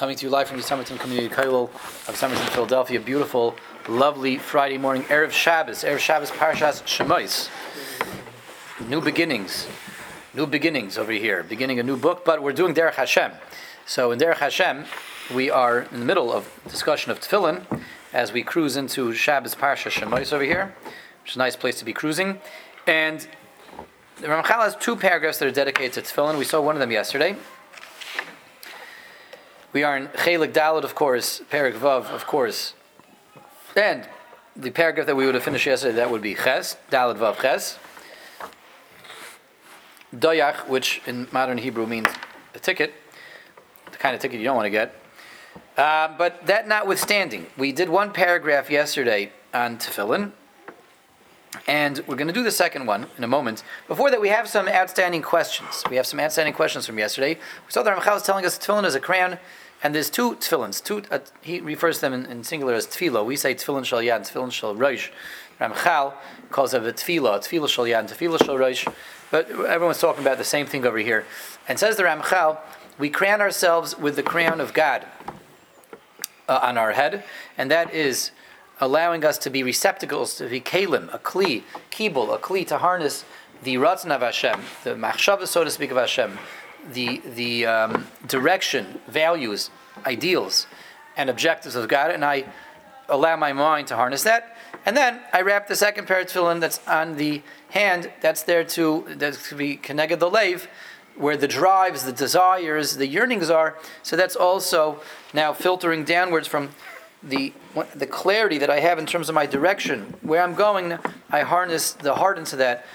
coming to you live from the Somerton Community Kollel of Somerton, Philadelphia. Beautiful, lovely Friday morning, Erev Shabbos, Erev Shabbos Parashas Shemais. New beginnings, new beginnings over here, beginning a new book, but we're doing Derech Hashem. So in Derech Hashem, we are in the middle of discussion of Tefillin as we cruise into Shabbos Parashas Shemais over here, which is a nice place to be cruising. And the Ramchal has two paragraphs that are dedicated to Tefillin. We saw one of them yesterday. We are in Chelik Dalad, of course, Perik Vav, of course. And the paragraph that we would have finished yesterday, that would be Ches, Dalad Vav Ches. Doyach, which in modern Hebrew means a ticket, the kind of ticket you don't want to get. Uh, but that notwithstanding, we did one paragraph yesterday on Tefillin, and we're going to do the second one in a moment. Before that, we have some outstanding questions. We have some outstanding questions from yesterday. We saw that Ramchal was telling us tefillin is a crown, and there's two tefillins. Two, uh, he refers to them in, in, singular as tefillah. We say tefillin shal yad tefillin shal rosh. Ramchal calls it a tefillah, tefillah shal yad tefillah shal rosh. But everyone's talking about the same thing over here. And says the Ramchal, we crown ourselves with the crown of God uh, on our head, and that is allowing us to be receptacles, to be kalim, a kli, kibul, a kli to harness the ratzon of Hashem, the machshava, so to speak, of Hashem, the the um, direction, values, ideals, and objectives of God, and I allow my mind to harness that. And then I wrap the second pair of tefillin that's on the hand, that's there to that's to be connected the lave, where the drives, the desires, the yearnings are. So that's also now filtering downwards from the the clarity that I have in terms of my direction, where I'm going, I harness the heart into that,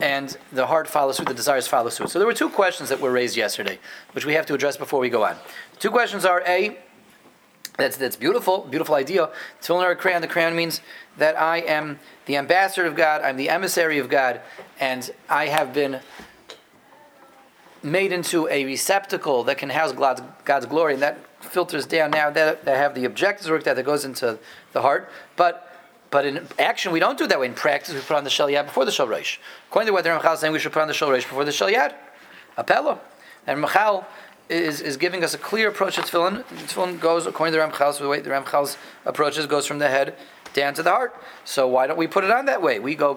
and the heart follows suit, the desires follow suit. So there were two questions that were raised yesterday, which we have to address before we go on. Two questions are a. That's that's beautiful, beautiful idea. Tefillin crown. The crown means that I am the ambassador of God. I'm the emissary of God, and I have been made into a receptacle that can house God's, God's glory, and that filters down now that I have the objectives worked out that goes into the heart. But but in action, we don't do that way. In practice, we put on the shel yad before the shel reish. According to what the Ramchal is saying, we should put on the shel reish before the shel yad. And Ramchal is, is giving us a clear approach to tefillin. Tefillin goes, according to the Ramchal, so the way the Ramchal's approaches goes from the head down to the heart. So why don't we put it on that way? We go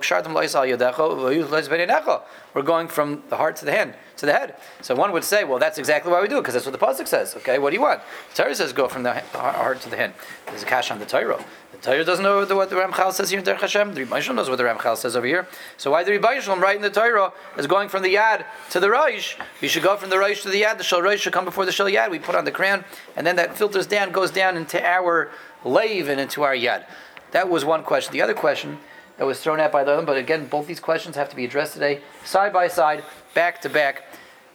We're going from the heart to the hand to the head. So one would say, well, that's exactly why we do it because that's what the pasuk says. Okay, what do you want? The Torah says go from the heart to the hand. There's a cash on the Torah. The Torah doesn't know what the Ramchal says here in Hashem. The Rebbe knows what the Ramchal says over here. So why the Rebbe write in the Torah is going from the Yad to the Rosh? We should go from the Rosh to the Yad. The Shal Rosh should come before the Shal Yad. We put on the crown, and then that filters down, goes down into our lave and into our Yad. That was one question. The other question that was thrown out by the other, but again, both these questions have to be addressed today, side by side, back to back,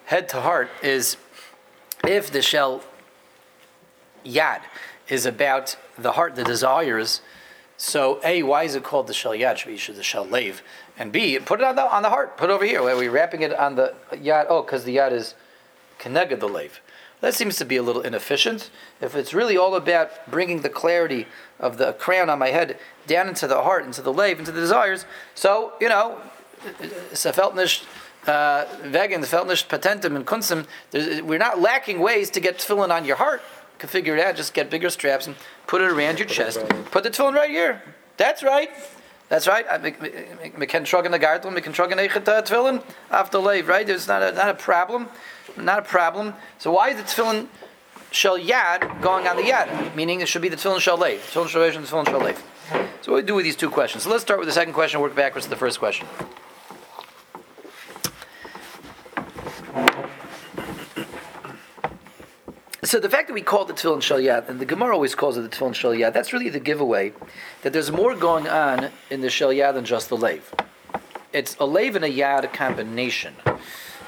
head to heart, is if the shell yad is about the heart, the desires. So, A, why is it called the shell yad? Should be the shell lave. And B, put it on the, on the heart. Put it over here. Where are we wrapping it on the yad? Oh, because the yad is connected the lave. That seems to be a little inefficient. If it's really all about bringing the clarity of the crown on my head down into the heart, into the lave, into the desires, so, you know, felt nicht uh, vegan, felt nicht patentum and kunsim, we're not lacking ways to get tefillin on your heart. Can figure it out. Just get bigger straps and put it around your chest. Put the tefillin right here. That's right. That's right. Uh, trug in the garden, we can trug in echet uh, tefillin after lave, right? There's not a, not a problem not a problem. So why is the tefillin shel yad going on the yad? Meaning it should be the tefillin shel leiv. Tefillin shel and tefillin shel leiv. So what do we do with these two questions? So let's start with the second question, work backwards to the first question. So the fact that we call it the tefillin shel yad, and the Gemara always calls it the tefillin shel yad, that's really the giveaway that there's more going on in the shel yad than just the leiv. It's a leiv and a yad combination.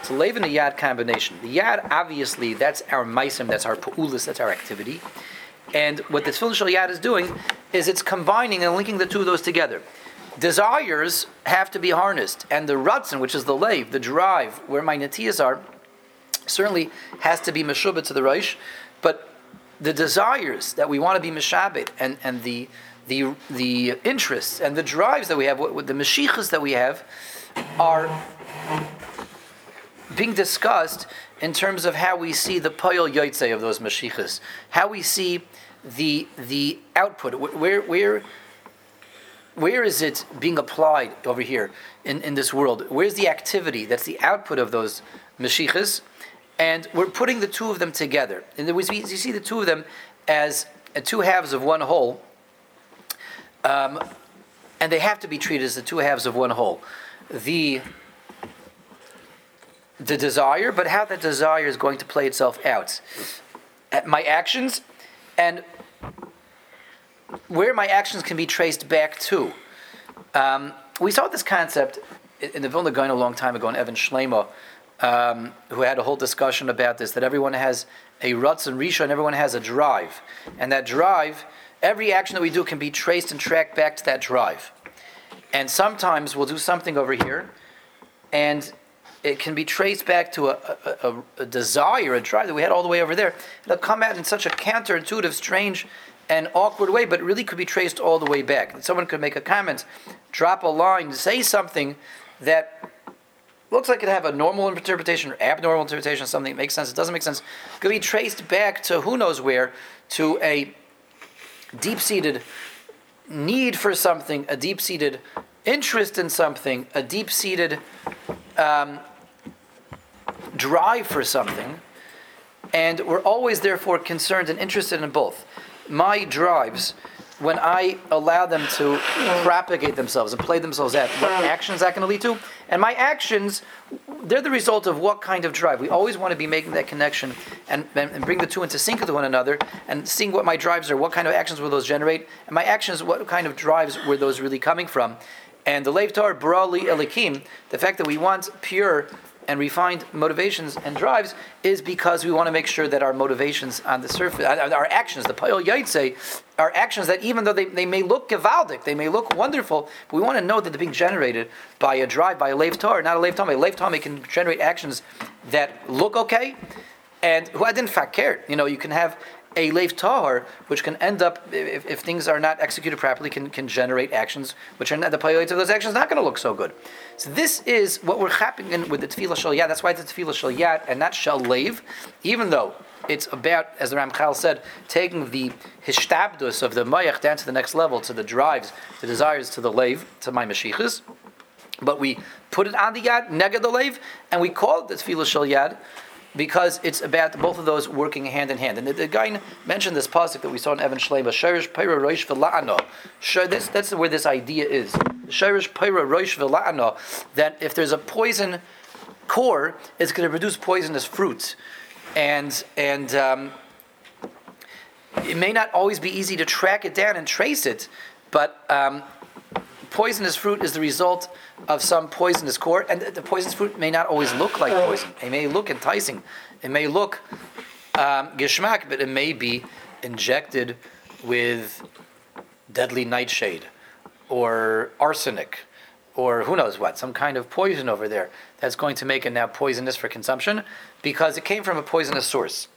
It's a Lev and a Yad combination. The Yad, obviously, that's our Maisim, that's our Pa'ulis, that's our activity. And what the Tefillin Shal Yad is doing is it's combining and linking the two of those together. Desires have to be harnessed, and the Ratzin, which is the Lev, the drive, where my Natiyas are, certainly has to be Meshubah to the Reish, but the desires that we want to be Meshabit and, and the, the, the interests and the drives that we have, the Meshichas that we have, are being discussed in terms of how we see the poyel yoitze of those mashichas, how we see the the output, where where where is it being applied over here in, in this world? Where's the activity that's the output of those mashichas? And we're putting the two of them together. And we, you see the two of them as two halves of one whole. Um, and they have to be treated as the two halves of one whole. The the desire, but how that desire is going to play itself out. My actions and where my actions can be traced back to. Um, we saw this concept in the Vilna Gaon a long time ago in Even Shlema, um, who had a whole discussion about this, that everyone has a ruts and risha and everyone has a drive. And that drive, every action that we do can be traced and tracked back to that drive. And sometimes we'll do something over here, and it can be traced back to a, a, a, desire, a drive that we had all the way over there. It'll come out in such a counterintuitive, strange, and awkward way, but really could be traced all the way back. And Someone could make a comment, drop a line, say something that looks like it have a normal interpretation or abnormal interpretation, something. That makes sense, it doesn't make sense, it could be traced back to who knows where, to a deep-seated need for something, a deep-seated interest in something, a deep-seated um, drive for something, and we're always therefore concerned and interested in both. My drives, when I allow them to propagate themselves and play themselves out, what actions is that going to lead to? And my actions, they're the result of what kind of drive. We always want to be making that connection and, and bring the two into sync with one another and seeing what my drives are, what kind of actions will those generate, and my actions, what kind of drives were those really coming from. And the Lev Tar Brali Elikim, the fact that we want pure and refined motivations and drives is because we want to make sure that our motivations on the surface, uh, our actions, the Payol Yaitse, are actions that even though they, they may look gevaldic, they may look wonderful, but we want to know that they're being generated by a drive, by a Lev Tar, not a Lev Tame. A Lev Tame can generate actions that look okay, and who I didn't fact care. You know, you can have a leif tahar, which can end up, if, if, things are not executed properly, can, can generate actions which are not, the priority of those actions not going to look so good. So this is what we're happening with the tefillah shel yad. That's why it's a tefillah shel yad and not shel leiv, even though it's about, as the Ramchal said, taking the hishtabdus of the mayach down to the next level, to the drives, the desires, to the leiv, to my mashichas. But we put it on the yad, nega the leiv, and we call it the tefillah shel yad because it's about both of those working hand in hand. And the, the guy mentioned this pasuk that we saw in Even Shlema, Shirish Pyra Roish V'la'ano. That's, that's where this idea is. Shirish Pyra Roish V'la'ano, that if there's a poison core, it's going to produce poisonous fruits. And, and um, it may not always be easy to track it down and trace it, but um, poisonous fruit is the result of some poisonous core, and the poisonous fruit may not always look like poison. It may look enticing. It may look um, geschmack, but it may be injected with deadly nightshade or arsenic or who knows what, some kind of poison over there that's going to make it now poisonous for consumption because it came from a poisonous source.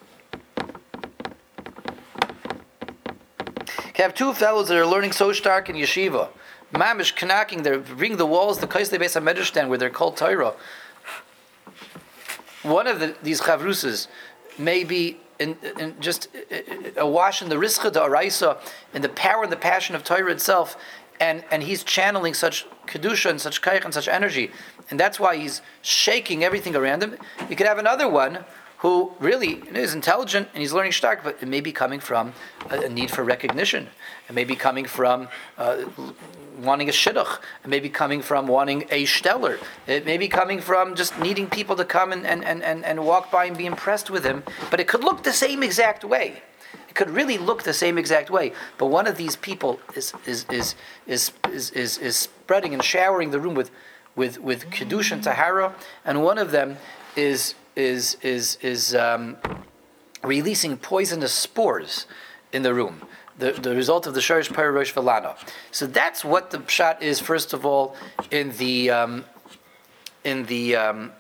You have two fellows that are learning so stark in yeshiva mamish knocking, they're bringing the walls, the kaisle base medrash where they're called Torah. One of the, these chavrusas may be in, in just uh, uh, awash in the riska the araisa, in the power and the passion of Torah itself, and, and he's channeling such kedusha and such kaich and such energy, and that's why he's shaking everything around him. You could have another one who really is intelligent and he's learning stark, but it may be coming from a, need for recognition. It may be coming from uh, wanting a shidduch. It may be coming from wanting a stellar. It may be coming from just needing people to come and, and, and, and, and walk by and be impressed with him. But it could look the same exact way. It could really look the same exact way. But one of these people is, is, is, is, is, is, is spreading and showering the room with, with, with Kiddush and Tahara, and one of them is is is is um, releasing poisonous spores in the room. The, the result of the Sharish Pararosh Velana. So that's what the shot is, first of all, in the um, in the um,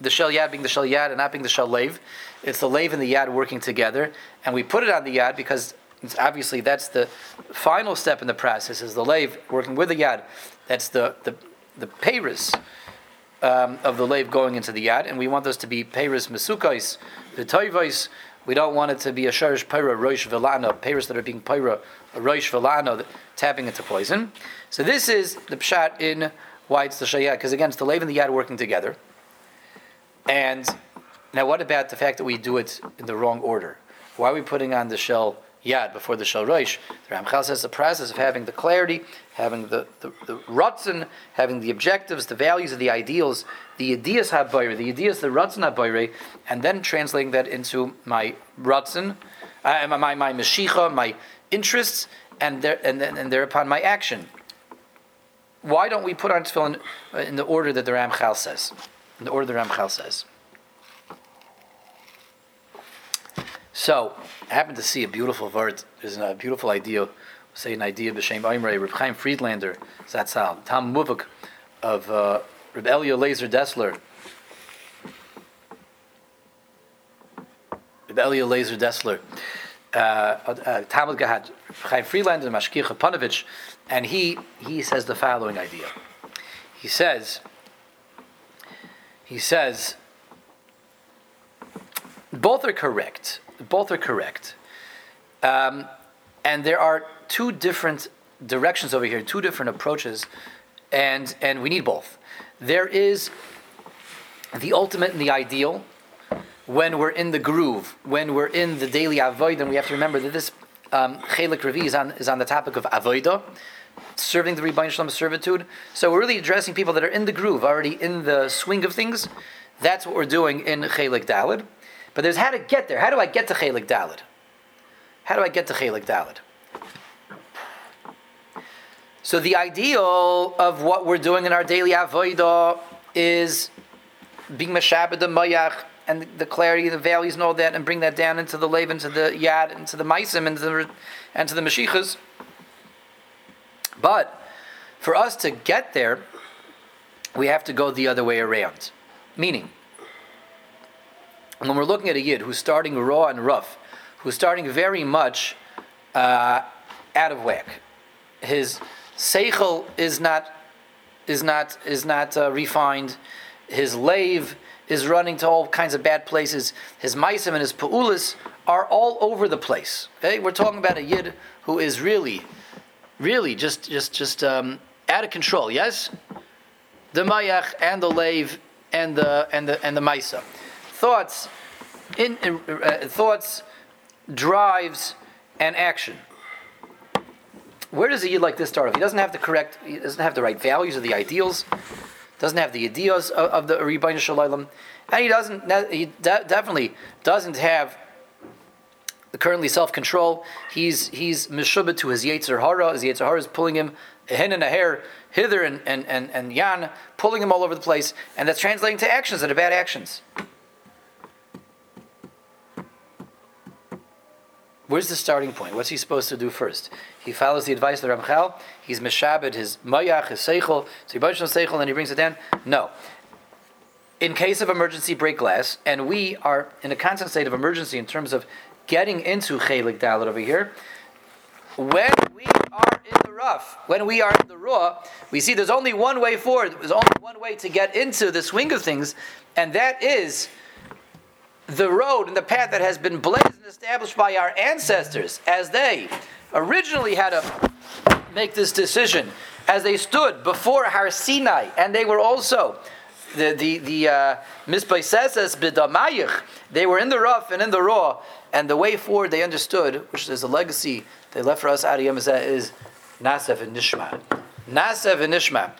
the shell yad being the shell yad and not being the shell lave. It's the lave and the yad working together, and we put it on the yad because obviously that's the final step in the process is the lave working with the yad. That's the the the peiris um, of the lave going into the yad, and we want those to be peiris mesukais, v'toivais. We don't want it to be a sharish pyra roish velana, peiris that are being pyra roish velana, tapping into poison. So this is the pshat in why it's the shayat, because again, it's the lave and the yad working together. And now, what about the fact that we do it in the wrong order? Why are we putting on the shell yad before the shell roish? The Ramchal says the process of having the clarity, having the, the, the rutzen, having the objectives, the values of the ideals, the ideas habayre, the ideas the rutzen habayre, and then translating that into my rutzen, uh, my, my meshicha, my interests, and, there, and, then, and thereupon my action. Why don't we put on tefillin in the order that the Ramchal says? In the order the Ramchal says. So, I happened to see a beautiful word. There's a beautiful idea. Say an idea of b'shem Oimrei, Reb Chaim Friedlander, Zatzal, Tom Muvuk of uh, Reb Elia Laser Dessler. Reb Elia Laser Dessler. Uh, uh, Talmud Gahad, Chaim Friedlander, Mashkir Panovich, and he he says the following idea. He says, he says, both are correct both are correct. Um, and there are two different directions over here, two different approaches, and, and we need both. There is the ultimate and the ideal when we're in the groove, when we're in the daily avoid, and we have to remember that this um, Chelik Ravi is on, is on the topic of avoida, serving the Rebbein Shalom servitude. So we're really addressing people that are in the groove, already in the swing of things. That's what we're doing in Chelik Dalid. But there's how to get there. How do I get to Chelik Dalid? How do I get to Chelik Dalid? So the ideal of what we're doing in our daily avodah is being mashabed the mayach and the clarity, the values, and all that, and bring that down into the lave, into the yad, into the maisim, into the and to the mashichas. But for us to get there, we have to go the other way around. Meaning, when we're looking at a yid who's starting raw and rough, who's starting very much uh, out of whack, his seichel is not is not is not uh, refined. His lave is running to all kinds of bad places. His maisim and his pa'ulis are all over the place. Okay, we're talking about a yid who is really, really just just just um, out of control. Yes, the mayach and the lave and the and the and the maisa thoughts, in, uh, thoughts, drives, and action. Where does a yid like this start off? He doesn't have the correct, he doesn't have the right values or the ideals, doesn't have the ideas of, of the Rebbeinu Shalom, and he doesn't, he de- definitely doesn't have the currently self-control. He's he's mishubah to his yetzer hara. His yetzer hara is pulling him a hen and a hair hither and, and, and, and yan, pulling him all over the place, and that's translating to actions that are bad actions. Where's the starting point? What's he supposed to do first? He follows the advice of the Ramchal. He's meshabed his mayach, his seichel, so he bunches seichel, and he brings it down. No. In case of emergency, break glass, and we are in a constant state of emergency in terms of getting into chelik dalit over here. When we are in the rough, when we are in the raw, we see there's only one way forward. There's only one way to get into the swing of things, and that is the road and the path that has been blazed and established by our ancestors as they originally had to make this decision as they stood before Har Sinai and they were also the the the uh, they were in the rough and in the raw and the way forward they understood which is a legacy they left for us is Nasev and Nishma Nasev and Nishma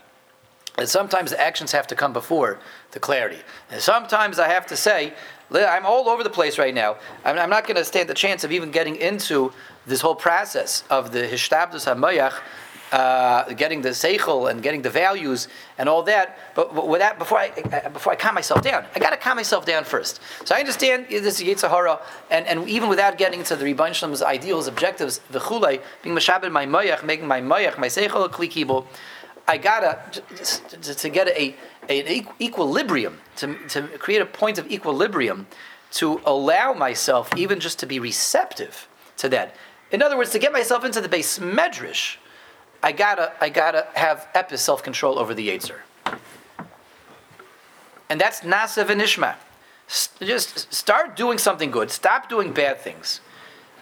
and sometimes the actions have to come before the clarity. And sometimes I have to say, I'm all over the place right now. I'm, I'm not going to stand the chance of even getting into this whole process of the Hishtabdus HaMayach, uh, getting the seichel and getting the values and all that. But, but with that, before I before I calm myself down, I got to calm myself down first. So I understand this Yetzer Hara, and, and even without getting into the Rebbein Shalom's ideals, objectives, the chulei, being mashabed my mayach, making my mayach, my seichel a kli I gotta to, to get a an equilibrium, to, to create a point of equilibrium, to allow myself even just to be receptive to that. In other words, to get myself into the base medrash, I gotta, I gotta have epis self control over the yetzer. And that's Nasa Vinishma. Just start doing something good. Stop doing bad things.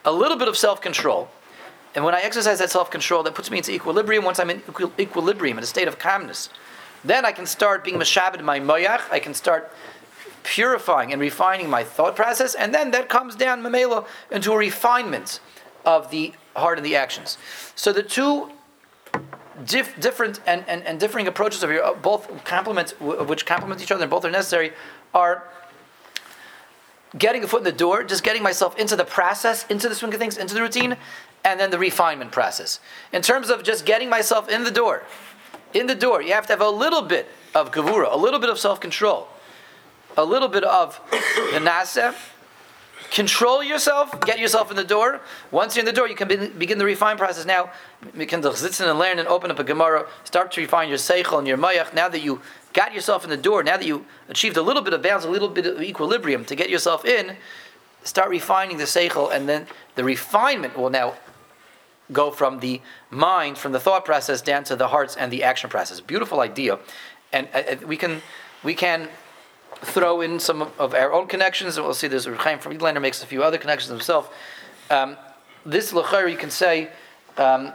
A little bit of self control. And when I exercise that self control, that puts me into equilibrium. Once I'm in equilibrium, in a state of calmness, then I can start being mashabed in my moyach. I can start purifying and refining my thought process, and then that comes down mamela into a refinement of the heart and the actions. So the two dif- different and, and, and differing approaches of your uh, both complement which complement each other and both are necessary are getting a foot in the door, just getting myself into the process, into the swing of things, into the routine, and then the refinement process. In terms of just getting myself in the door, in the door, you have to have a little bit of gavura, a little bit of self-control, a little bit of the nasa, Control yourself, get yourself in the door. Once you're in the door, you can be, begin the refine process. Now, you can sit and learn and open up a Gemara, start to refine your seichel and your mayach. Now that you got yourself in the door, now that you achieved a little bit of balance, a little bit of equilibrium to get yourself in, start refining the seichel, and then the refinement will now go from the mind, from the thought process, down to the hearts and the action process. Beautiful idea, and uh, we can we can throw in some of our own connections, and we'll see there's Chaim Friedlander makes a few other connections himself. Um, this lechari you can say um,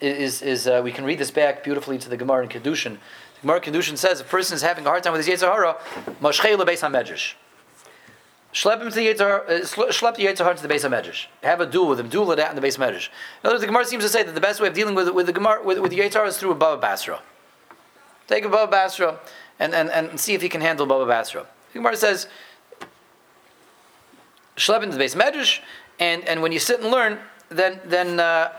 is is uh, we can read this back beautifully to the Gemara in Kedushin. The Gemara in Kedushin says a person is having a hard time with his Yetzer Hara, moshchei lebeis hamedrash. Schlep him to the Yetzer, uh, schlep the Yetzer Hara to the base of Medrash. Have a duel with him. Duel it out in the base of Medrash. In other words, the Gemara seems to say that the best way of dealing with with the Gemara with, with the Yetzer Hara is through a Baba Basra. Take a Baba Basra and, and, and see if he can handle Baba Basra. The Gemara says, Shlep into the base of medrash, and, and when you sit and learn, then, then uh,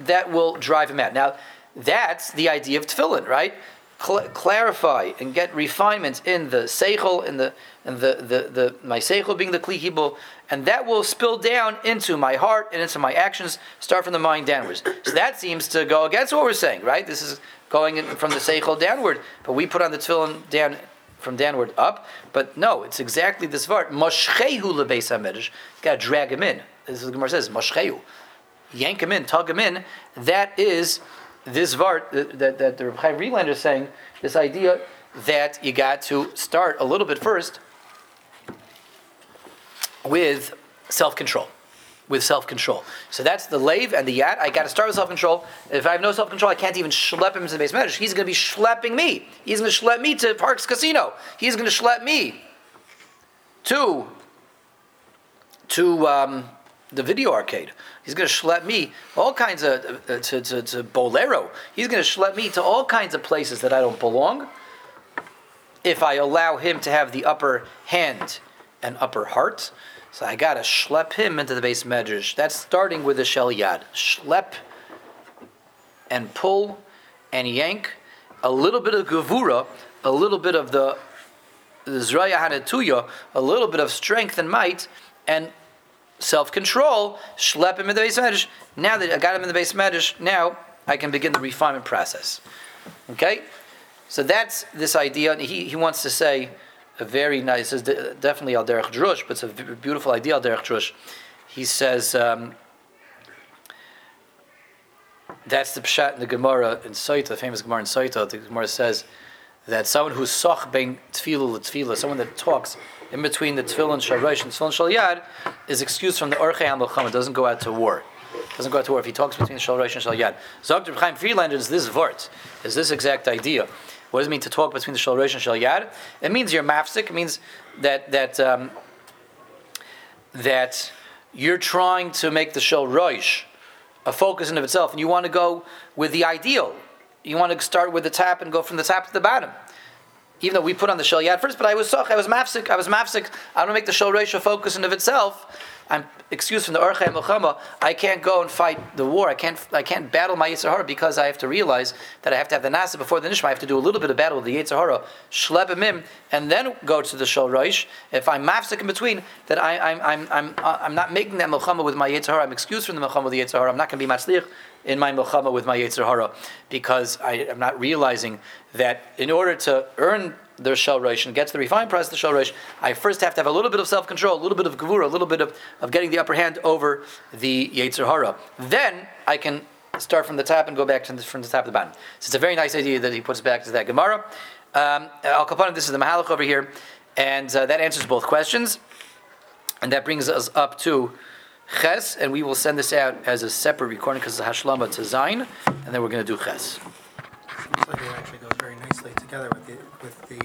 that will drive him out. Now, that's the idea of tefillin, right? Cl- clarify and get refinements in the seichel, in the, in the, the, the my seichel being the kli and that will spill down into my heart and into my actions. Start from the mind downwards. So that seems to go against what we're saying, right? This is going from the seichel downward, but we put on the tefillin down from downward up. But no, it's exactly this vart. Moshchehu lebeis hamedrash. Got to drag him in. This is what the Gemara says. Moshchehu, yank him in, tug him in. That is this vart that, that, that the Chaim Friedlander is saying. This idea that you got to start a little bit first with self control with self control. So that's the lave and the yad. I got to start with self control. If I have no self control, I can't even schlep him to the base medrash. He's going to be schlepping me. He's going to schlep me to Parx Casino. He's going to schlep me to to um, the video arcade. He's going to schlep me all kinds of uh, to, to, to Bolero. He's going to schlep me to all kinds of places that I don't belong. If I allow him to have the upper hand and upper heart, so I gotta schlep him into the base medrash. That's starting with the shel yad. Schlep and pull and yank. A little bit of gavura, a little bit of the zraya hanatuya, a little bit of strength and might, and self-control. Schlep him in the base medrash. Now that I got him in the base medrash, now I can begin the refinement process. Okay, so that's this idea. He he wants to say a very nice, is definitely Al Derech Drush, but it's a beautiful idea Al Derech Drush. He says, um, that's the Pshat in the Gemara in Soita, the famous Gemara in Soita. The Gemara says that someone who's soch bein tefillah tefillah, someone that talks in between the tefillin sharash and tefillin shalyad, is excused from the orchei hamilchama, doesn't go out to war. Doesn't go out to war if he talks between sharash and shalyad. Zog Chaim Friedlander is this vort, is this exact idea. What does it mean to talk between the shal rosh and shal yad? It means you're mafsik. It means that that um, that you're trying to make the shal rosh a focus in of itself, and you want to go with the ideal. You want to start with the top and go from the top to the bottom. Even though we put on the shal yad first, but I was soch, I was mafsik, I was mafsik. I want to make the rosh a focus in of itself. I'm excused from the Orchei Milchama, I can't go and fight the war. I can't I can't battle my Yitzhahara because I have to realize that I have to have the Nasa before the Nishma. I have to do a little bit of battle with the Yitzhahara, in, and then go to the Shal Roish. If I'm mafsik in between, then I, I'm, I'm, I'm, uh, I'm not making that Milchama with my Yitzhahara. I'm excused from the Milchama with the Yitzhahara. I'm not going to be matzlich in my Milchama with my Yitzhahara because I am not realizing that in order to earn the Shel and gets the refined price of the Shel Roshan, I first have to have a little bit of self control, a little bit of Gevura, a little bit of, of getting the upper hand over the Yetzer Hara. Then I can start from the top and go back to the, from the top of the bottom. So it's a very nice idea that he puts back to that Gemara. Um, uh, Al Kapanim, this is the Mahalach over here, and uh, that answers both questions. And that brings us up to Ches, and we will send this out as a separate recording because it's Hashlama to Zain, and then we're going to do Ches. Seems like it actually goes very nicely together with the, with the